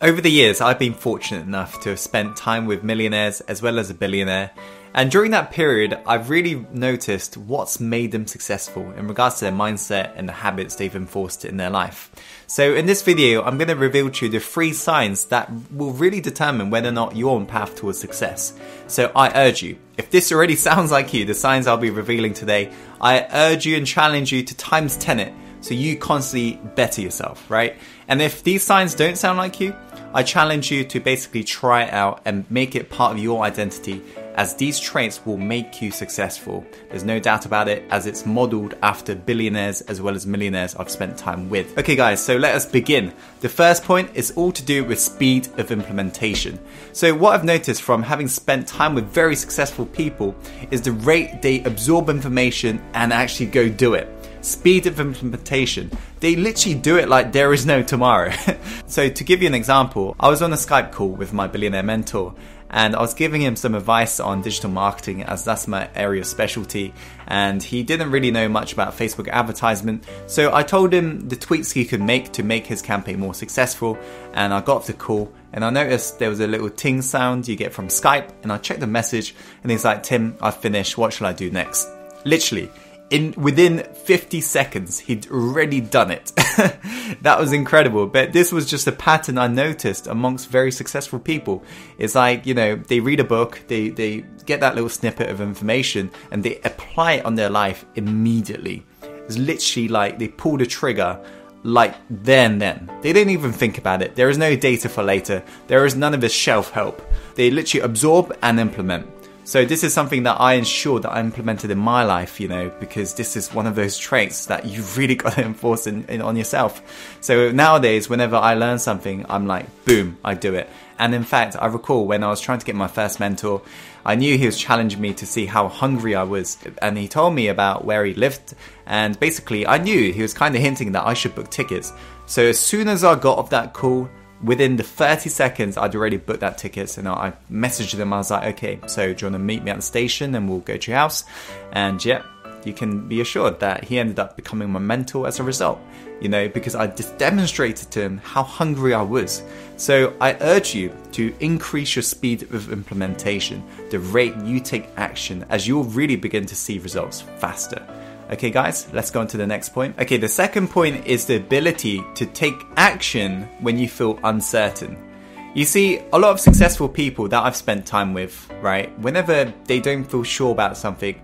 Over the years, I've been fortunate enough to have spent time with millionaires as well as a billionaire. And during that period, I've really noticed what's made them successful in regards to their mindset and the habits they've enforced in their life. So in this video, I'm going to reveal to you the three signs that will really determine whether or not you're on path towards success. So I urge you, if this already sounds like you, the signs I'll be revealing today, I urge you and challenge you to times 10 it so you constantly better yourself, right? And if these signs don't sound like you, I challenge you to basically try it out and make it part of your identity as these traits will make you successful. There's no doubt about it as it's modeled after billionaires as well as millionaires I've spent time with. Okay guys, so let us begin. The first point is all to do with speed of implementation. So what I've noticed from having spent time with very successful people is the rate they absorb information and actually go do it speed of implementation. They literally do it like there is no tomorrow. so, to give you an example, I was on a Skype call with my billionaire mentor and I was giving him some advice on digital marketing as that's my area of specialty. And he didn't really know much about Facebook advertisement, so I told him the tweaks he could make to make his campaign more successful. And I got off the call and I noticed there was a little ting sound you get from Skype. And I checked the message and he's like, Tim, I've finished. What shall I do next? Literally, in within 50 seconds he'd already done it. That was incredible. But this was just a pattern i noticed amongst very successful people. It's like you know they read a book they they get that little snippet of information and they apply it on their life immediately. It's literally like they pull the trigger like then then. They didn't even think about it. There is no data for later. There is none of this shelf help they literally absorb and implement so this is something that I ensure that I implemented in my life, you know, because this is one of those traits that you've really got to enforce in, in, on yourself. So nowadays, whenever I learn something, I'm like, boom, I do it. And in fact, I recall when I was trying to get my first mentor, I knew he was challenging me to see how hungry I was. And he told me about where he lived. And basically, I knew he was kind of hinting that I should book tickets. So as soon as I got off that call, within the 30 seconds, I'd already booked that ticket. So I messaged them. I was like, okay, so do you want to meet me at the station and we'll go to your house? And yeah, you can be assured that he ended up becoming my mentor as a result, you know, because I just demonstrated to him how hungry I was. So I urge you to increase your speed of implementation, the rate you take action, as you'll really begin to see results faster. Okay, guys, let's go on to the next point. Okay, the second point is the ability to take action when you feel uncertain. You see, a lot of successful people that I've spent time with, right, whenever they don't feel sure about something,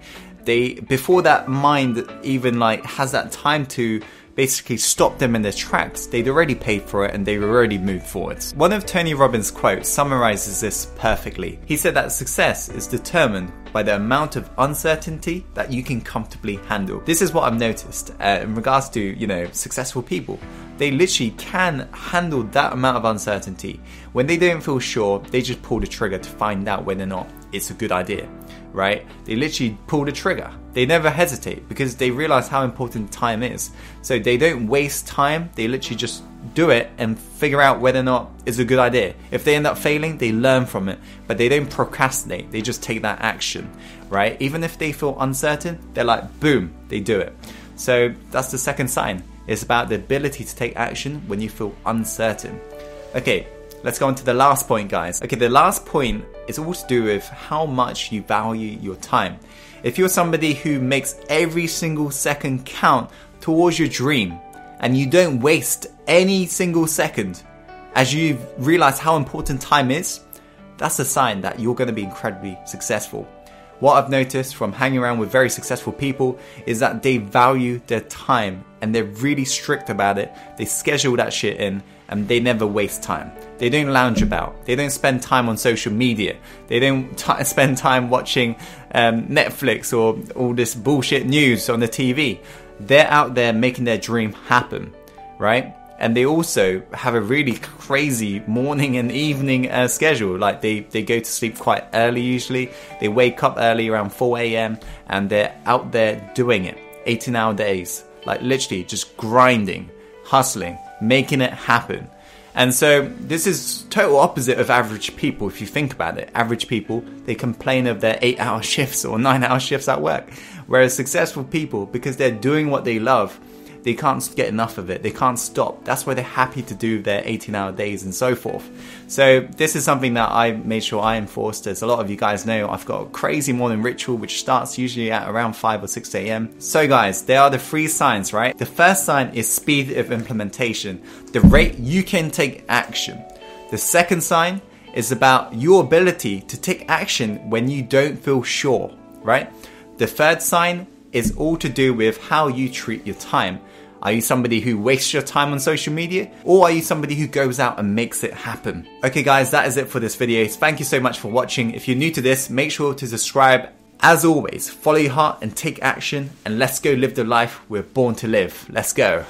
they, before that mind even like has that time to basically stopped them in their tracks. They'd already paid for it and they already moved forwards. One of Tony Robbins' quotes summarizes this perfectly. He said that success is determined by the amount of uncertainty that you can comfortably handle. This is what I've noticed uh, in regards to, you know, successful people. They literally can handle that amount of uncertainty. When they don't feel sure, they just pull the trigger to find out whether or not it's a good idea right? They literally pull the trigger. They never hesitate because they realize how important time is. So they don't waste time, they literally just do it and figure out whether or not it's a good idea. If they end up failing, they learn from it, but they don't procrastinate, they just take that action, right? Even if they feel uncertain, they're like, boom, they do it. So that's the second sign. It's about the ability to take action when you feel uncertain. Okay, let's go on to the last point, guys. Okay, the last point is all to do with how much you value your time. If you're somebody who makes every single second count towards your dream and you don't waste any single second as you realize how important time is, that's a sign that you're going to be incredibly successful. What I've noticed from hanging around with very successful people is that they value their time and they're really strict about it. They schedule that shit in and they never waste time. They don't lounge about. They don't spend time on social media. They don't t- spend time watching um, Netflix or all this bullshit news on the TV. They're out there making their dream happen, right? And they also have a really crazy morning and evening uh, schedule. Like they, they go to sleep quite early usually. They wake up early around 4 a.m. and they're out there doing it. 18 hour days. Like literally just grinding, hustling, making it happen. And so this is total opposite of average people if you think about it. Average people, they complain of their 8-hour shifts or 9-hour shifts at work. Whereas successful people because they're doing what they love, they can't get enough of it. They can't stop. That's why they're happy to do their 18 hour days and so forth. So this is something that I made sure I enforced. As a lot of you guys know, I've got a crazy morning ritual which starts usually at around 5 or 6 a.m. So guys, there are the three signs, right? The first sign is speed of implementation, the rate you can take action. The second sign is about your ability to take action when you don't feel sure, right? The third sign is all to do with how you treat your time. Are you somebody who wastes your time on social media? Or are you somebody who goes out and makes it happen? Okay, guys, that is it for this video. Thank you so much for watching. If you're new to this, make sure to subscribe. As always, follow your heart and take action, and let's go live the life we're born to live. Let's go.